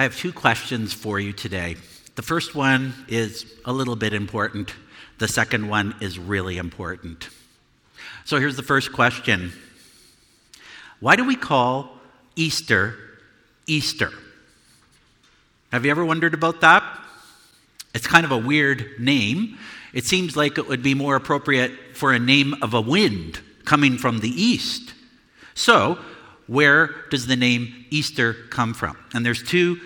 I have two questions for you today. The first one is a little bit important, the second one is really important. So here's the first question Why do we call Easter Easter? Have you ever wondered about that? It's kind of a weird name. It seems like it would be more appropriate for a name of a wind coming from the east. So, where does the name Easter come from? And there's two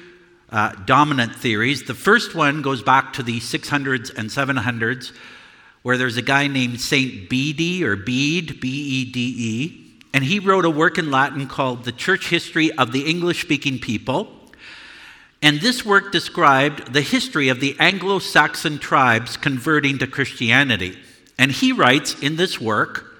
uh, dominant theories. The first one goes back to the 600s and 700s, where there's a guy named Saint Bede or Bede, B E D E, and he wrote a work in Latin called The Church History of the English Speaking People. And this work described the history of the Anglo Saxon tribes converting to Christianity. And he writes in this work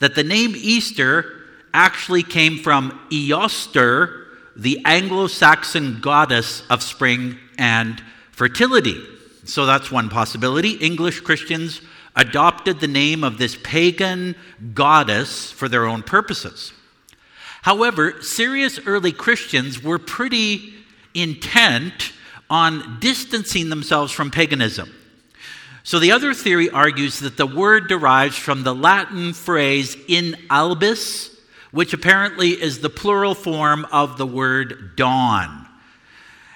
that the name Easter actually came from Eostre, the Anglo Saxon goddess of spring and fertility. So that's one possibility. English Christians adopted the name of this pagan goddess for their own purposes. However, serious early Christians were pretty intent on distancing themselves from paganism. So the other theory argues that the word derives from the Latin phrase in albis, which apparently is the plural form of the word dawn.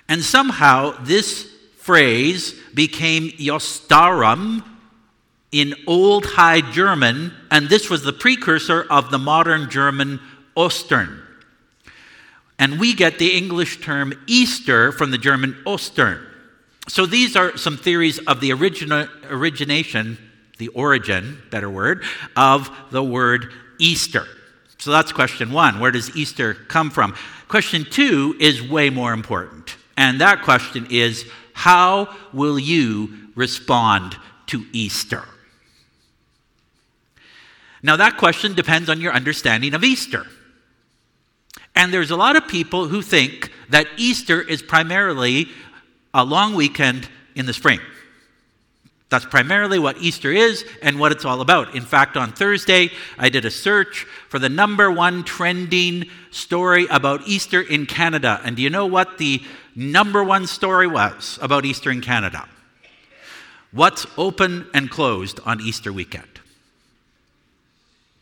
And somehow this phrase became Eostrarum in Old High German, and this was the precursor of the modern German Ostern. And we get the English term Easter from the German Ostern. So these are some theories of the origina- origination, the origin, better word, of the word Easter. So that's question one. Where does Easter come from? Question two is way more important. And that question is how will you respond to Easter? Now, that question depends on your understanding of Easter. And there's a lot of people who think that Easter is primarily a long weekend in the spring. That's primarily what Easter is and what it's all about. In fact, on Thursday, I did a search for the number one trending story about Easter in Canada. And do you know what the number one story was about Easter in Canada? What's open and closed on Easter weekend?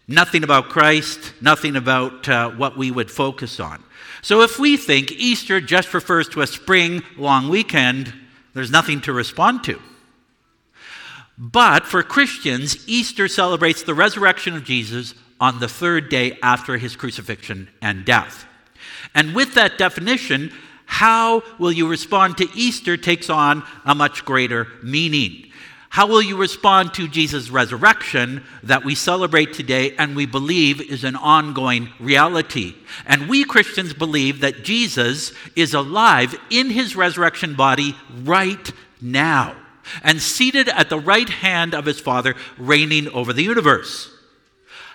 Nothing about Christ, nothing about uh, what we would focus on. So if we think Easter just refers to a spring long weekend, there's nothing to respond to. But for Christians, Easter celebrates the resurrection of Jesus on the third day after his crucifixion and death. And with that definition, how will you respond to Easter takes on a much greater meaning. How will you respond to Jesus' resurrection that we celebrate today and we believe is an ongoing reality? And we Christians believe that Jesus is alive in his resurrection body right now and seated at the right hand of his Father, reigning over the universe.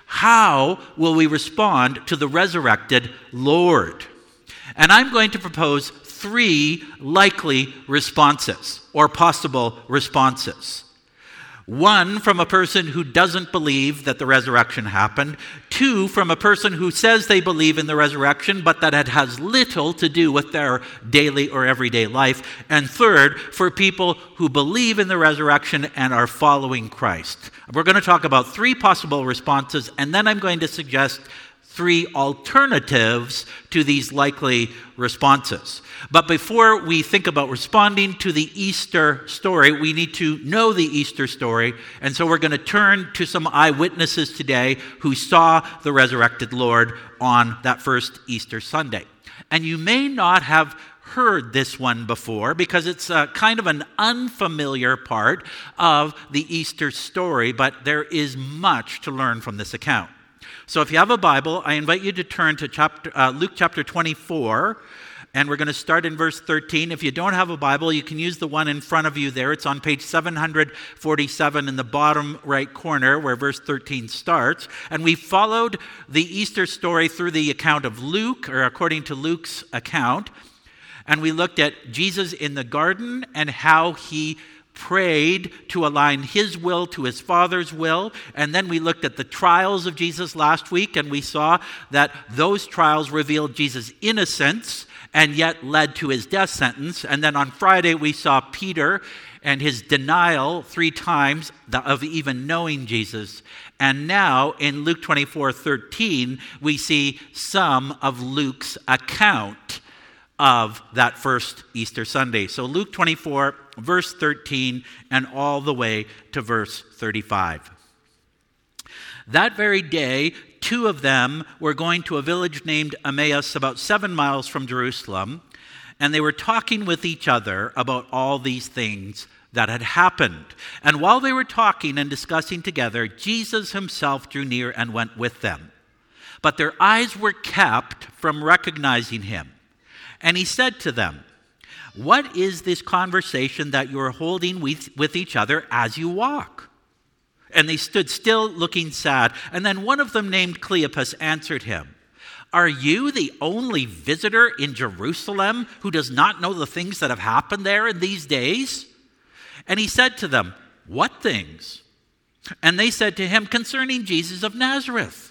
How will we respond to the resurrected Lord? And I'm going to propose three likely responses or possible responses. One, from a person who doesn't believe that the resurrection happened. Two, from a person who says they believe in the resurrection, but that it has little to do with their daily or everyday life. And third, for people who believe in the resurrection and are following Christ. We're going to talk about three possible responses, and then I'm going to suggest three alternatives to these likely responses. But before we think about responding to the Easter story, we need to know the Easter story. And so we're going to turn to some eyewitnesses today who saw the resurrected Lord on that first Easter Sunday. And you may not have heard this one before because it's a kind of an unfamiliar part of the Easter story, but there is much to learn from this account. So if you have a Bible, I invite you to turn to chapter, uh, Luke chapter 24. And we're going to start in verse 13. If you don't have a Bible, you can use the one in front of you there. It's on page 747 in the bottom right corner where verse 13 starts. And we followed the Easter story through the account of Luke, or according to Luke's account. And we looked at Jesus in the garden and how he prayed to align his will to his Father's will. And then we looked at the trials of Jesus last week, and we saw that those trials revealed Jesus' innocence and yet led to his death sentence. And then on Friday, we saw Peter and his denial three times of even knowing Jesus. And now in Luke 24 13, we see some of Luke's account of that first Easter Sunday. So Luke 24, verse 13, and all the way to verse 35. That very day, two of them were going to a village named Emmaus, about seven miles from Jerusalem, and they were talking with each other about all these things that had happened. And while they were talking and discussing together, Jesus himself drew near and went with them. But their eyes were kept from recognizing him. And he said to them, What is this conversation that you are holding with, with each other as you walk? And they stood still, looking sad. And then one of them, named Cleopas, answered him, Are you the only visitor in Jerusalem who does not know the things that have happened there in these days? And he said to them, What things? And they said to him, Concerning Jesus of Nazareth,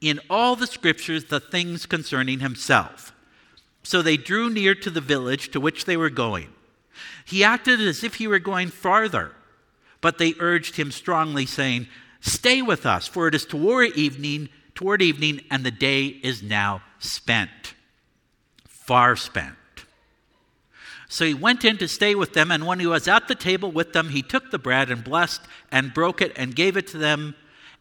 in all the scriptures the things concerning himself. So they drew near to the village to which they were going. He acted as if he were going farther, but they urged him strongly, saying, Stay with us, for it is toward evening toward evening, and the day is now spent, far spent. So he went in to stay with them, and when he was at the table with them, he took the bread and blessed and broke it and gave it to them,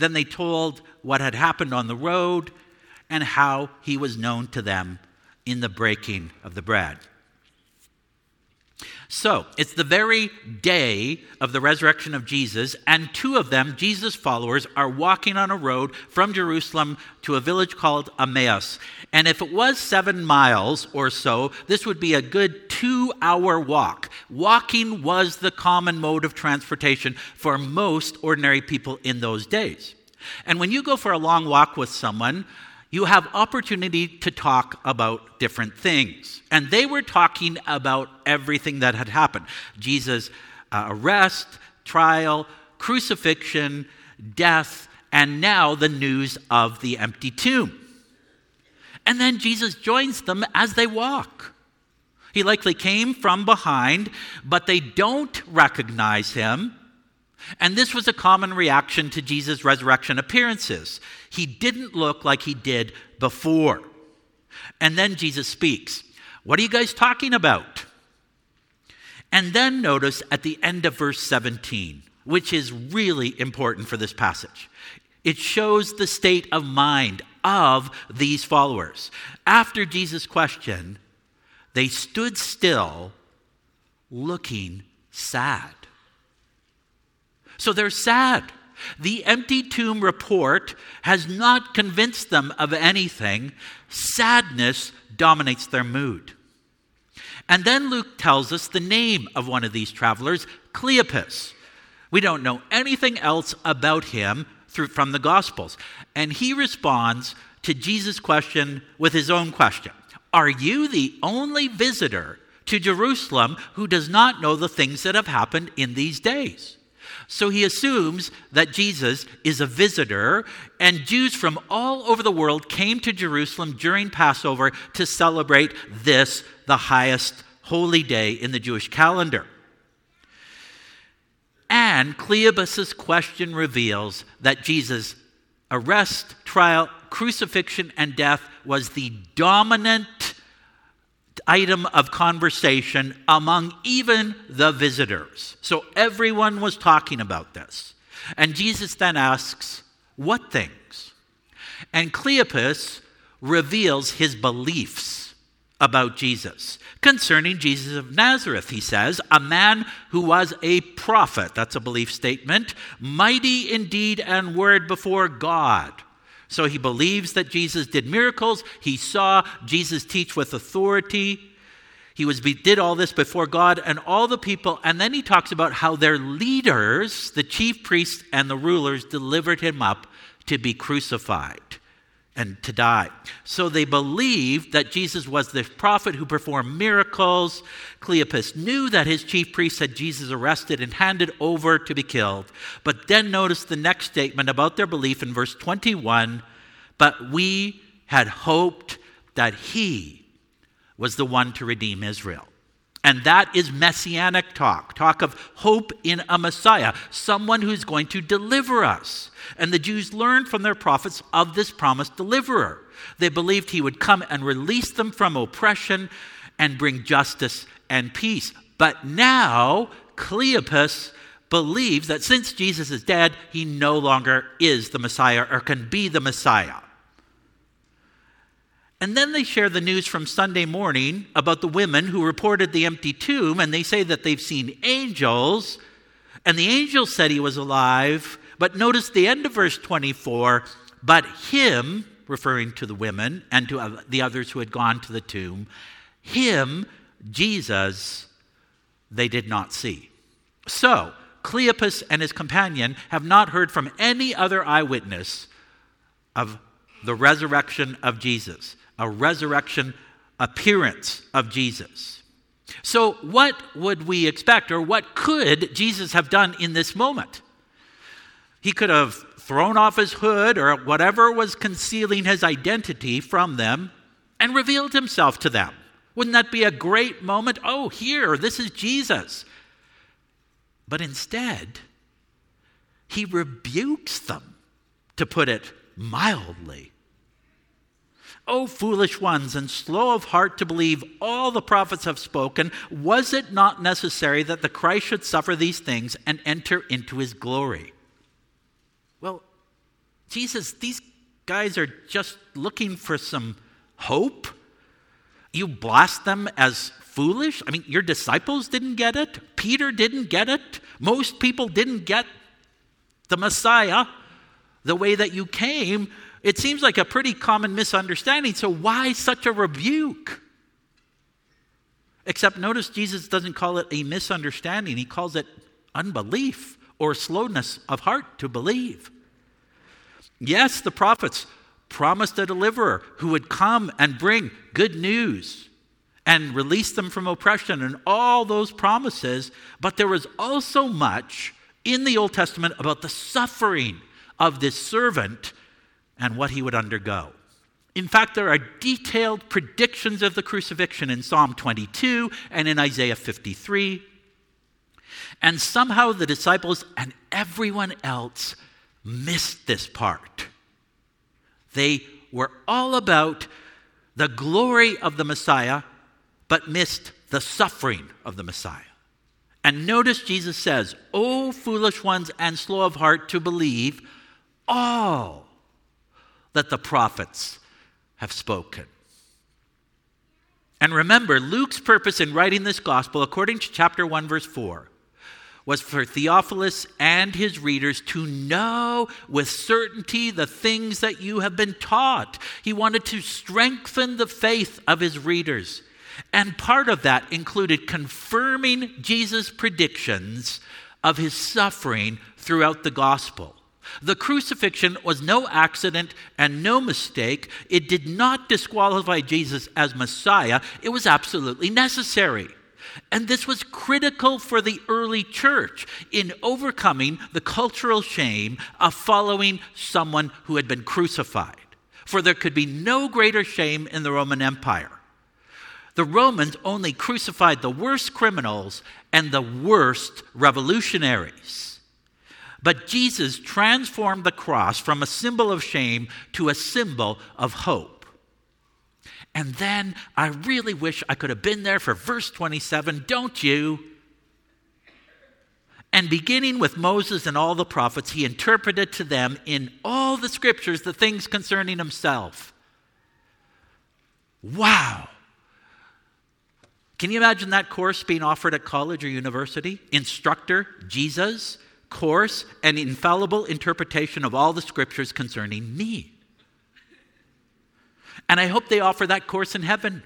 Then they told what had happened on the road and how he was known to them in the breaking of the bread. So, it's the very day of the resurrection of Jesus, and two of them, Jesus' followers, are walking on a road from Jerusalem to a village called Emmaus. And if it was seven miles or so, this would be a good two hour walk. Walking was the common mode of transportation for most ordinary people in those days. And when you go for a long walk with someone, you have opportunity to talk about different things. And they were talking about everything that had happened Jesus' uh, arrest, trial, crucifixion, death, and now the news of the empty tomb. And then Jesus joins them as they walk. He likely came from behind, but they don't recognize him. And this was a common reaction to Jesus' resurrection appearances. He didn't look like he did before. And then Jesus speaks. What are you guys talking about? And then notice at the end of verse 17, which is really important for this passage. It shows the state of mind of these followers. After Jesus' question, they stood still, looking sad. So they're sad. The empty tomb report has not convinced them of anything. Sadness dominates their mood. And then Luke tells us the name of one of these travelers, Cleopas, We don't know anything else about him through, from the Gospels. And he responds to Jesus' question with his own question Are you the only visitor to Jerusalem who does not know the things that have happened in these days? So he assumes that Jesus is a visitor, and Jews from all over the world came to Jerusalem during Passover to celebrate this, the highest holy day in the Jewish calendar. And Cleopas's question reveals that Jesus' arrest, trial, crucifixion, and death was the dominant item of conversation among even the visitors. So everyone was talking about this. And Jesus then asks, What things? And Cleopas reveals his beliefs about Jesus. Concerning Jesus of Nazareth, he says, a man who was a prophet, that's a belief statement, mighty in deed and word before God so he believes that Jesus did miracles. He saw Jesus teach with authority. He was, did all this before God and all the people. And then he talks about how their leaders, the chief priests and the rulers, delivered him up to be crucified and to die. So they believed that Jesus was the prophet who performed miracles. Cleopas knew that his chief priests had Jesus arrested and handed over to be killed. But then notice the next statement about their belief in verse 21 But we had hoped that he was the one to redeem Israel. And that is messianic talk, talk of hope in a Messiah, someone who's going to deliver us. And the Jews learned from their prophets of this promised deliverer. They believed he would come and release them from oppression and bring justice and peace. But now, Cleopas believes that since Jesus is dead, he no longer is the Messiah or can be the Messiah. And then they share the news from Sunday morning about the women who reported the empty tomb, and they say that they've seen angels, and the angel said he was alive. But notice the end of verse 24 but him, referring to the women and to the others who had gone to the tomb, him, Jesus, they did not see. So, Cleopas and his companion have not heard from any other eyewitness of the resurrection of Jesus a resurrection appearance of Jesus. So, what would we expect, or what could Jesus have done in this moment? He could have thrown off his hood or whatever was concealing his identity from them and revealed himself to them. Wouldn't that be a great moment? Oh, here, this is Jesus. But instead, he rebukes them, to put it mildly. O foolish ones, and slow of heart to believe all the prophets have spoken, was it not necessary that the Christ should suffer these things and enter into his glory? Well, Jesus, these guys are just looking for some hope. You blast them as foolish? I mean, your disciples didn't get it. Peter didn't get it. Most people didn't get the Messiah the way that you came. It seems like a pretty common misunderstanding. So, why such a rebuke? Except notice Jesus doesn't call it a misunderstanding, he calls it unbelief or slowness of heart to believe. Yes, the prophets promised a deliverer who would come and bring good news and release them from oppression and all those promises, but there was also much in the Old Testament about the suffering of this servant and what he would undergo. In fact, there are detailed predictions of the crucifixion in Psalm 22 and in Isaiah 53. And somehow the disciples and everyone else missed this part. They were all about the glory of the Messiah, but missed the suffering of the Messiah. And notice Jesus says, O foolish ones and slow of heart to believe all that the prophets have spoken. And remember, Luke's purpose in writing this gospel, according to chapter 1, verse 4, was for Theophilus and his readers to know with certainty the things that you have been taught. He wanted to strengthen the faith of his readers. And part of that included confirming Jesus' predictions of his suffering throughout the gospel. The crucifixion was no accident and no mistake. It did not disqualify Jesus as Messiah, it was absolutely necessary. And this was critical for the early church in overcoming the cultural shame of following someone who had been crucified. For there could be no greater shame in the Roman Empire. The Romans only crucified the worst criminals and the worst revolutionaries. But Jesus transformed the cross from a symbol of shame to a symbol of hope. And then I really wish I could have been there for verse 27, don't you? And beginning with Moses and all the prophets, he interpreted to them in all the scriptures the things concerning himself. Wow. Can you imagine that course being offered at college or university? Instructor, Jesus, course, and infallible interpretation of all the scriptures concerning me. And I hope they offer that course in heaven.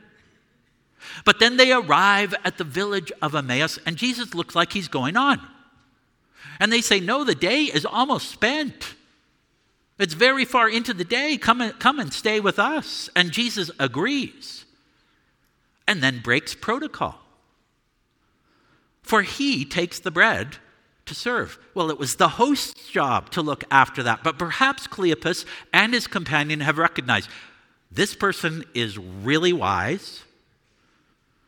But then they arrive at the village of Emmaus, and Jesus looks like he's going on. And they say, No, the day is almost spent. It's very far into the day. Come and, come and stay with us. And Jesus agrees and then breaks protocol. For he takes the bread to serve. Well, it was the host's job to look after that. But perhaps Cleopas and his companion have recognized this person is really wise.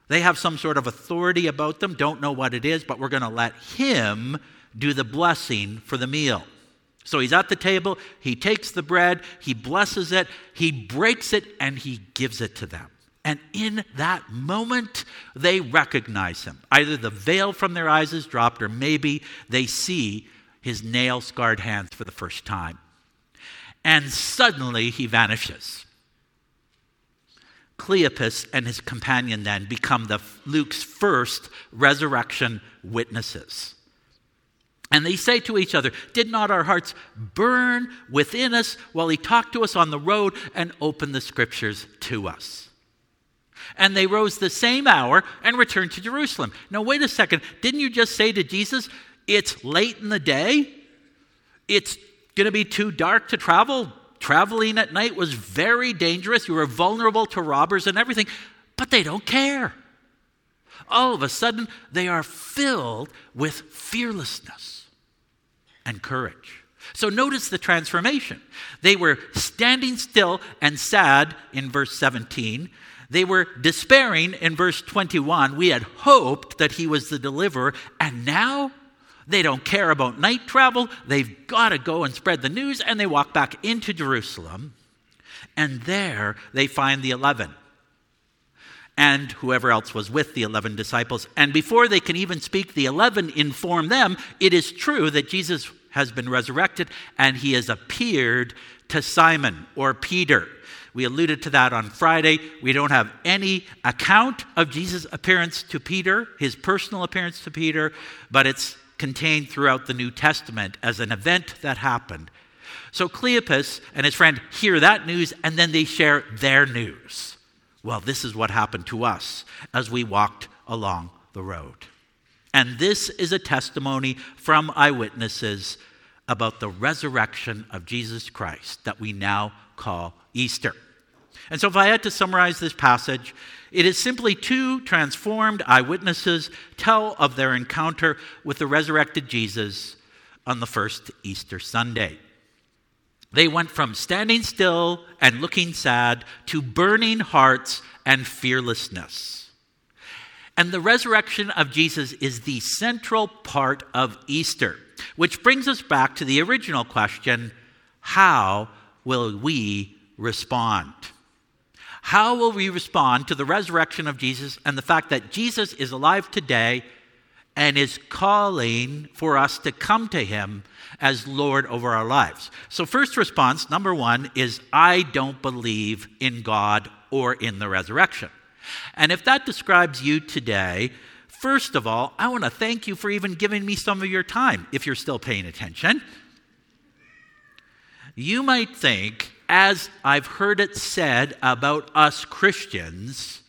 They have some sort of authority about them, don't know what it is, but we're going to let him do the blessing for the meal. So he's at the table, he takes the bread, he blesses it, he breaks it, and he gives it to them. And in that moment, they recognize him. Either the veil from their eyes is dropped, or maybe they see his nail scarred hands for the first time. And suddenly he vanishes. Cleopas and his companion then become the Luke's first resurrection witnesses. And they say to each other, Did not our hearts burn within us while he talked to us on the road and opened the scriptures to us? And they rose the same hour and returned to Jerusalem. Now, wait a second. Didn't you just say to Jesus, It's late in the day? It's going to be too dark to travel Traveling at night was very dangerous. You were vulnerable to robbers and everything, but they don't care. All of a sudden, they are filled with fearlessness and courage. So notice the transformation. They were standing still and sad in verse 17. They were despairing in verse 21. We had hoped that he was the deliverer, and now they don't care about night travel. They've got to go and spread the news, and they walk back into Jerusalem. And there they find the 11 and whoever else was with the 11 disciples. And before they can even speak, the 11 inform them it is true that Jesus has been resurrected and he has appeared to Simon or Peter. We alluded to that on Friday. We don't have any account of Jesus' appearance to Peter, his personal appearance to Peter, but it's contained throughout the New Testament as an event that happened. So Cleopas and his friend hear that news and then they share their news. Well, this is what happened to us as we walked along the road. And this is a testimony from eyewitnesses about the resurrection of Jesus Christ that we now call Easter. And so, if I had to summarize this passage, it is simply two transformed eyewitnesses tell of their encounter with the resurrected Jesus on the first Easter Sunday. They went from standing still and looking sad to burning hearts and fearlessness. And the resurrection of Jesus is the central part of Easter, which brings us back to the original question how will we respond? How will we respond to the resurrection of Jesus and the fact that Jesus is alive today and is calling for us to come to him as Lord over our lives? So, first response, number one, is I don't believe in God or in the resurrection. And if that describes you today, first of all, I want to thank you for even giving me some of your time, if you're still paying attention. You might think as I've heard it said about us Christians,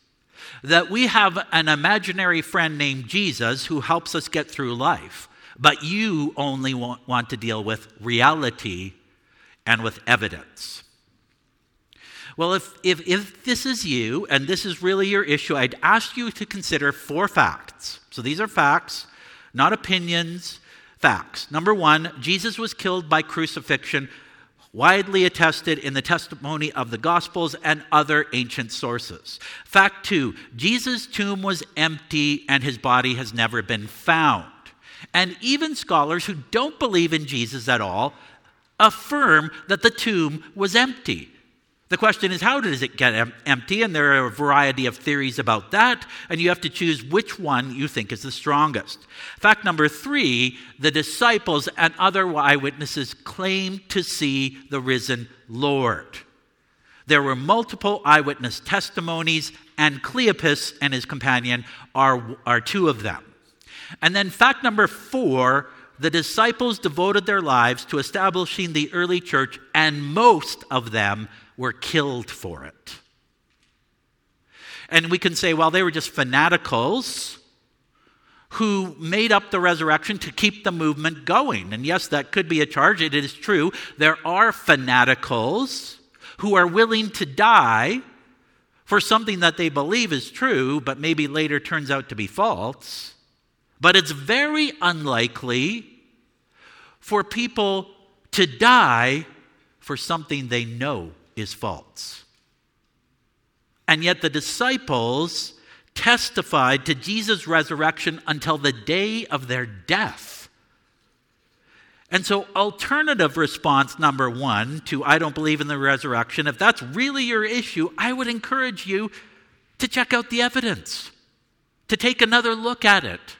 that we have an imaginary friend named Jesus who helps us get through life. but you only want, want to deal with reality and with evidence. Well, if, if, if this is you and this is really your issue, I'd ask you to consider four facts. So these are facts, not opinions, facts. Number one, Jesus was killed by crucifixion, widely attested in the testimony of the Gospels and other ancient sources. Fact two, Jesus' tomb was empty and his body has never been found. And even scholars who don't believe in Jesus at all affirm that the tomb was empty. The question is, how does it get em- empty? And there are a variety of theories about that, and you have to choose which one you think is the strongest. Fact number three the disciples and other eyewitnesses claimed to see the risen Lord. There were multiple eyewitness testimonies, and Cleopas and his companion are, are two of them. And then, fact number four the disciples devoted their lives to establishing the early church, and most of them were killed for it. And we can say, well, they were just fanaticals who made up the resurrection to keep the movement going. And yes, that could be a charge. It is true. There are fanaticals who are willing to die for something that they believe is true, but maybe later turns out to be false. But it's very unlikely for people to die for something they know is false. And yet the disciples testified to Jesus' resurrection until the day of their death. And so, alternative response number one to I don't believe in the resurrection, if that's really your issue, I would encourage you to check out the evidence, to take another look at it.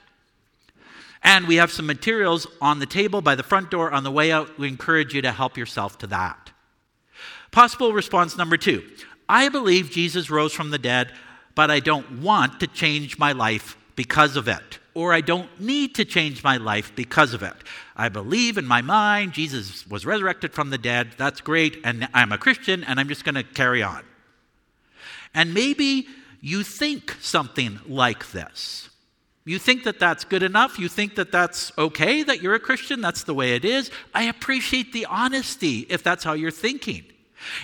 And we have some materials on the table by the front door on the way out. We encourage you to help yourself to that. Possible response number two I believe Jesus rose from the dead, but I don't want to change my life because of it. Or I don't need to change my life because of it. I believe in my mind Jesus was resurrected from the dead. That's great. And I'm a Christian and I'm just going to carry on. And maybe you think something like this. You think that that's good enough? You think that that's okay that you're a Christian? That's the way it is? I appreciate the honesty if that's how you're thinking.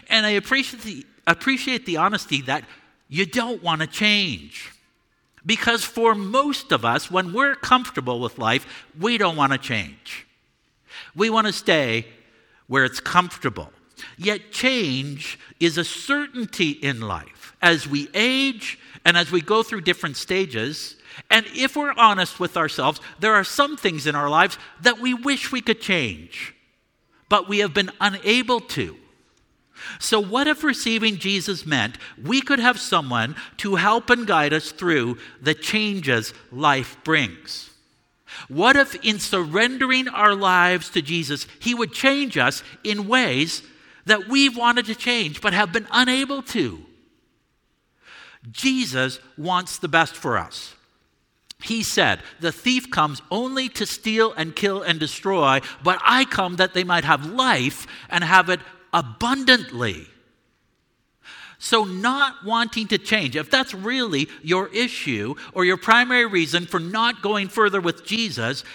And I appreciate the, appreciate the honesty that you don't want to change. Because for most of us, when we're comfortable with life, we don't want to change. We want to stay where it's comfortable. Yet change is a certainty in life. As we age and as we go through different stages, and if we're honest with ourselves, there are some things in our lives that we wish we could change, but we have been unable to. So, what if receiving Jesus meant we could have someone to help and guide us through the changes life brings? What if, in surrendering our lives to Jesus, He would change us in ways that we've wanted to change but have been unable to? Jesus wants the best for us. He said, The thief comes only to steal and kill and destroy, but I come that they might have life and have it abundantly. So, not wanting to change, if that's really your issue or your primary reason for not going further with Jesus,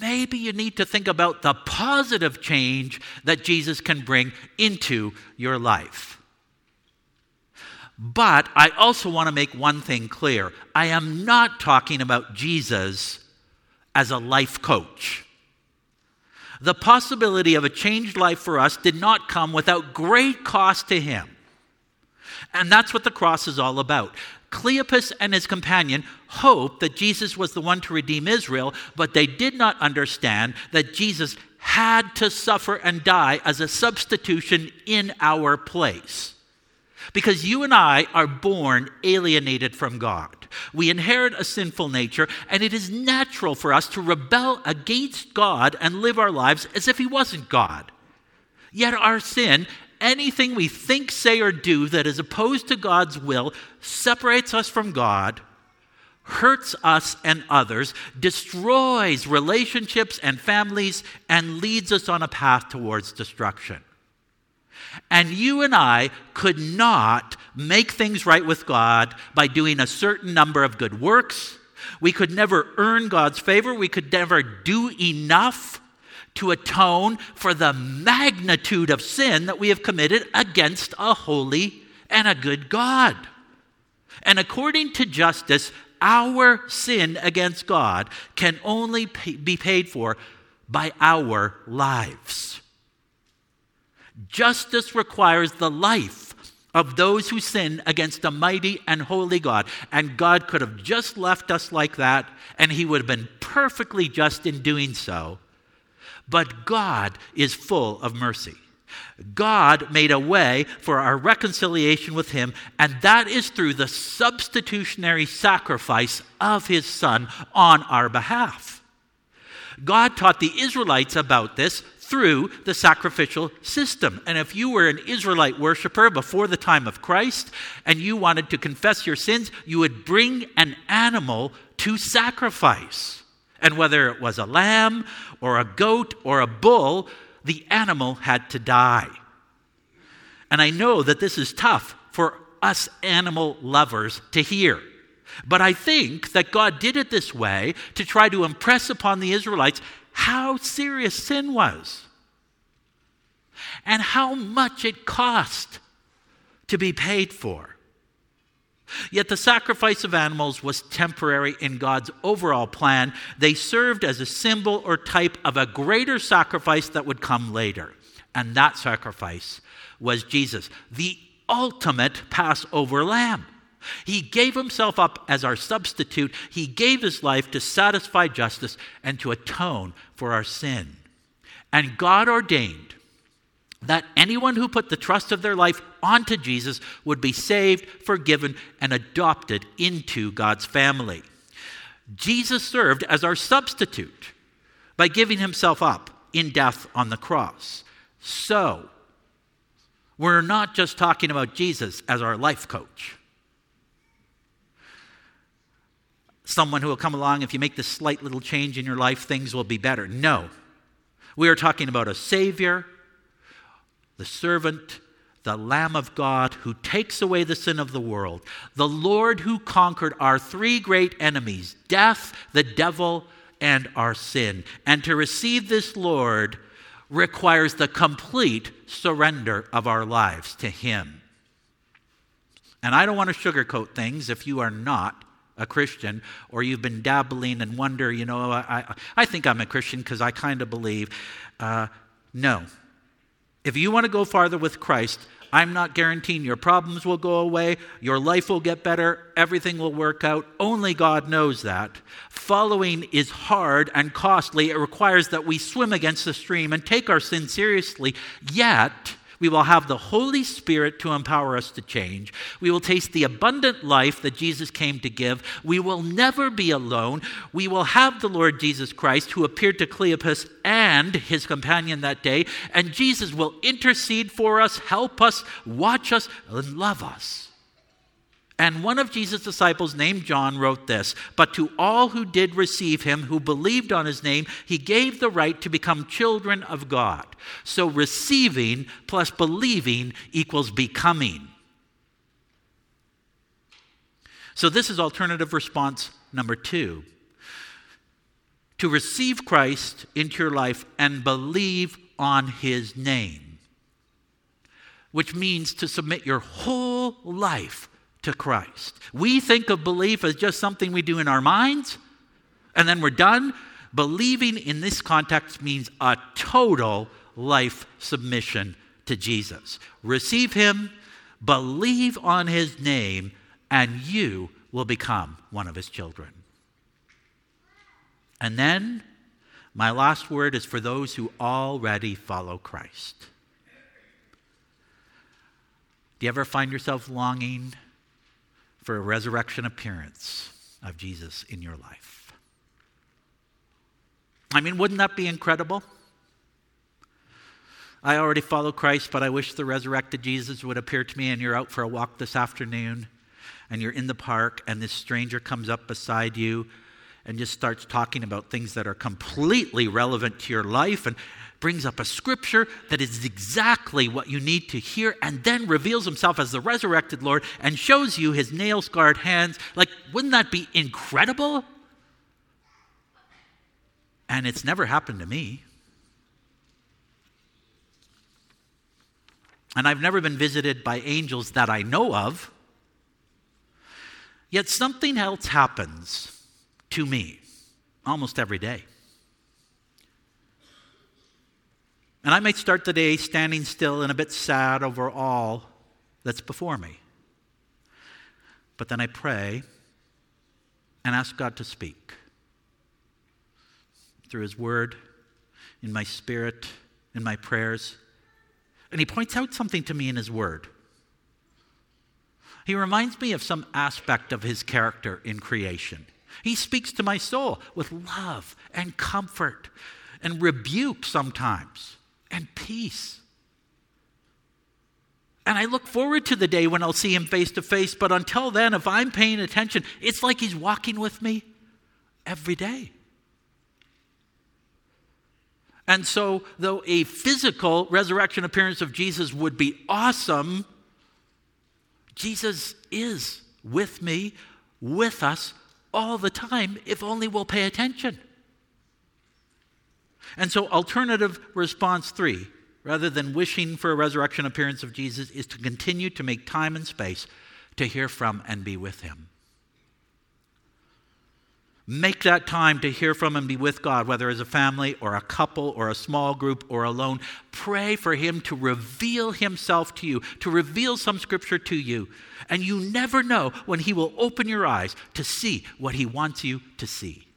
maybe you need to think about the positive change that Jesus can bring into your life. But I also want to make one thing clear I am not talking about Jesus as a life coach. The possibility of a changed life for us did not come without great cost to him. And that's what the cross is all about. Cleopas and his companion hoped that Jesus was the one to redeem Israel, but they did not understand that Jesus had to suffer and die as a substitution in our place. Because you and I are born alienated from God. We inherit a sinful nature, and it is natural for us to rebel against God and live our lives as if He wasn't God. Yet our sin, anything we think, say, or do that is opposed to God's will, separates us from God, hurts us and others, destroys relationships and families, and leads us on a path towards destruction. And you and I could not make things right with God by doing a certain number of good works, We could never earn God's favor. We could never do enough to atone for the magnitude of sin that we have committed against a holy and a good God. And according to justice, our sin against God can only pay, be paid for by our lives. Justice requires the life of those who sin against a mighty and holy God. And God could have just left us like that, and He would have been perfectly just in doing so. But God is full of mercy. God made a way for our reconciliation with Him, and that is through the substitutionary sacrifice of His Son on our behalf. God taught the Israelites about this through the sacrificial system. And if you were an Israelite worshiper before the time of Christ and you wanted to confess your sins, you would bring an animal to sacrifice. And whether it was a lamb or a goat or a bull, the animal had to die. And I know that this is tough for us animal lovers to hear. But I think that God did it this way to try to impress upon the Israelites how serious sin was and how much it cost to be paid for. Yet the sacrifice of animals was temporary in God's overall plan. They served as a symbol or type of a greater sacrifice that would come later. And that sacrifice was Jesus, the ultimate Passover lamb. He gave himself up as our substitute. He gave his life to satisfy justice and to atone for our sin. And God ordained that anyone who put the trust of their life onto Jesus would be saved, forgiven, and adopted into God's family. Jesus served as our substitute by giving himself up in death on the cross. So, we're not just talking about Jesus as our life coach. Someone who will come along, if you make this slight little change in your life, things will be better. No. We are talking about a Savior the servant, the Lamb of God who takes away the sin of the world, the Lord who conquered our three great enemies death, the devil, and our sin. And to receive this Lord requires the complete surrender of our lives to Him. And I don't want to sugarcoat things if you are not a Christian or you've been dabbling and wonder, you know, I, I think I'm a Christian because I kind of believe. Uh, no, if you want to go farther with Christ, I'm not guaranteeing your problems will go away, your life will get better, everything will work out. Only God knows that. Following is hard and costly. It requires that we swim against the stream and take our sin seriously. Yet, we will have the Holy Spirit to empower us to change. We will taste the abundant life that Jesus came to give. We will never be alone. We will have the Lord Jesus Christ who appeared to Cleopas and his companion that day. And Jesus will intercede for us, help us, watch us, and love us. And one of Jesus' disciples, named John, wrote this But to all who did receive him, who believed on his name, he gave the right to become children of God. So receiving plus believing equals becoming. So this is alternative response number two. To receive Christ into your life and believe on his name, which means to submit your whole life to Christ. We think of belief as just something we do in our minds and then we're done. Believing in this context means a total life submission to Jesus. Receive Him, believe on His name, and you will become one of His children. And then, my last word is for those who already follow Christ. Do you ever find yourself longing for a resurrection appearance of Jesus in your life. I mean, wouldn't that be incredible? I already follow Christ, but I wish the resurrected Jesus would appear to me, and you're out for a walk this afternoon, and you're in the park, and this stranger comes up beside you and just starts talking about things that are completely relevant to your life. And brings up a scripture that is exactly what you need to hear, and then reveals himself as the resurrected Lord and shows you his nail scarred hands. Like, wouldn't that be incredible? And it's never happened to me. And I've never been visited by angels that I know of. Yet something else happens to me almost every day. And I might start the day standing still and a bit sad over all that's before me. But then I pray and ask God to speak through His Word, in my spirit, in my prayers. And He points out something to me in His Word. He reminds me of some aspect of His character in creation. He speaks to my soul with love and comfort and rebuke sometimes and peace. And I look forward to the day when I'll see him face to face, but until then, if I'm paying attention, it's like he's walking with me every day. And so, though a physical resurrection appearance of Jesus would be awesome, Jesus is with me, with us all the time, if only we'll pay attention. And so, alternative response three, rather than wishing for a resurrection appearance of Jesus, is to continue to make time and space to hear from and be with him. Make that time to hear from and be with God, whether as a family or a couple or a small group or alone. Pray for Him to reveal Himself to you, to reveal some scripture to you. And you never know when He will open your eyes to see what He wants you to see.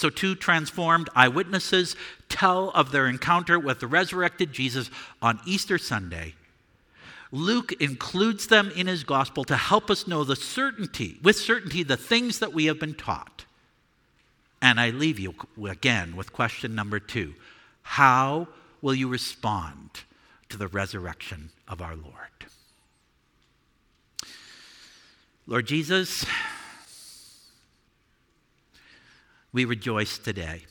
So, two transformed eyewitnesses tell of their encounter with the resurrected Jesus on Easter Sunday Luke includes them in his gospel to help us know the certainty, with certainty, the things that we have been taught. And I leave you again with question number two How will you respond to the resurrection of our Lord? Lord Jesus, we rejoice today,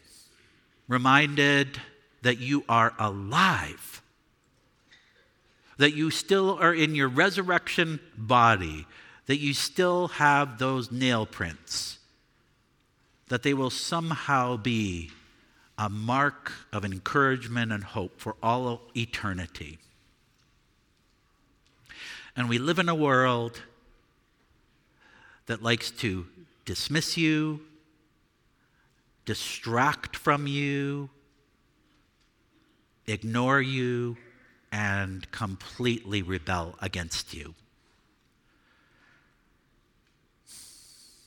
reminded that you are alive that you still are in your resurrection body, that you still have those nail prints, that they will somehow be a mark of encouragement and hope for all eternity. And we live in a world that likes to dismiss you, distract from you, ignore you, and completely rebel against you.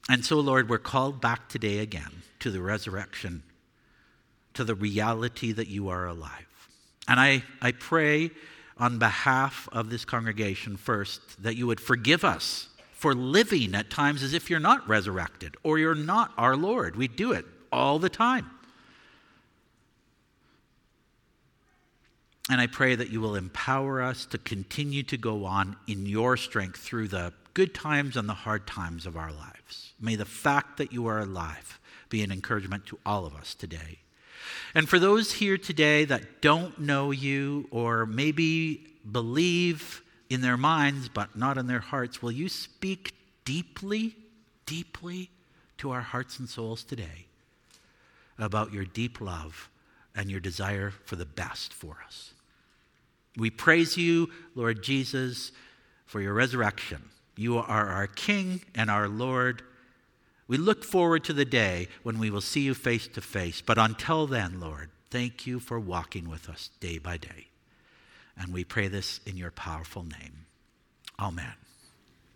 And so, Lord, we're called back today again to the resurrection, to the reality that you are alive. And I, I pray on behalf of this congregation first that you would forgive us for living at times as if you're not resurrected or you're not our Lord. We do it all the time. And I pray that you will empower us to continue to go on in your strength through the good times and the hard times of our lives. May the fact that you are alive be an encouragement to all of us today. And for those here today that don't know you or maybe believe in their minds but not in their hearts, will you speak deeply, deeply to our hearts and souls today about your deep love and your desire for the best for us. We praise you, Lord Jesus, for your resurrection. You are our King and our Lord. We look forward to the day when we will see you face to face. But until then, Lord, thank you for walking with us day by day. And we pray this in your powerful name. Amen.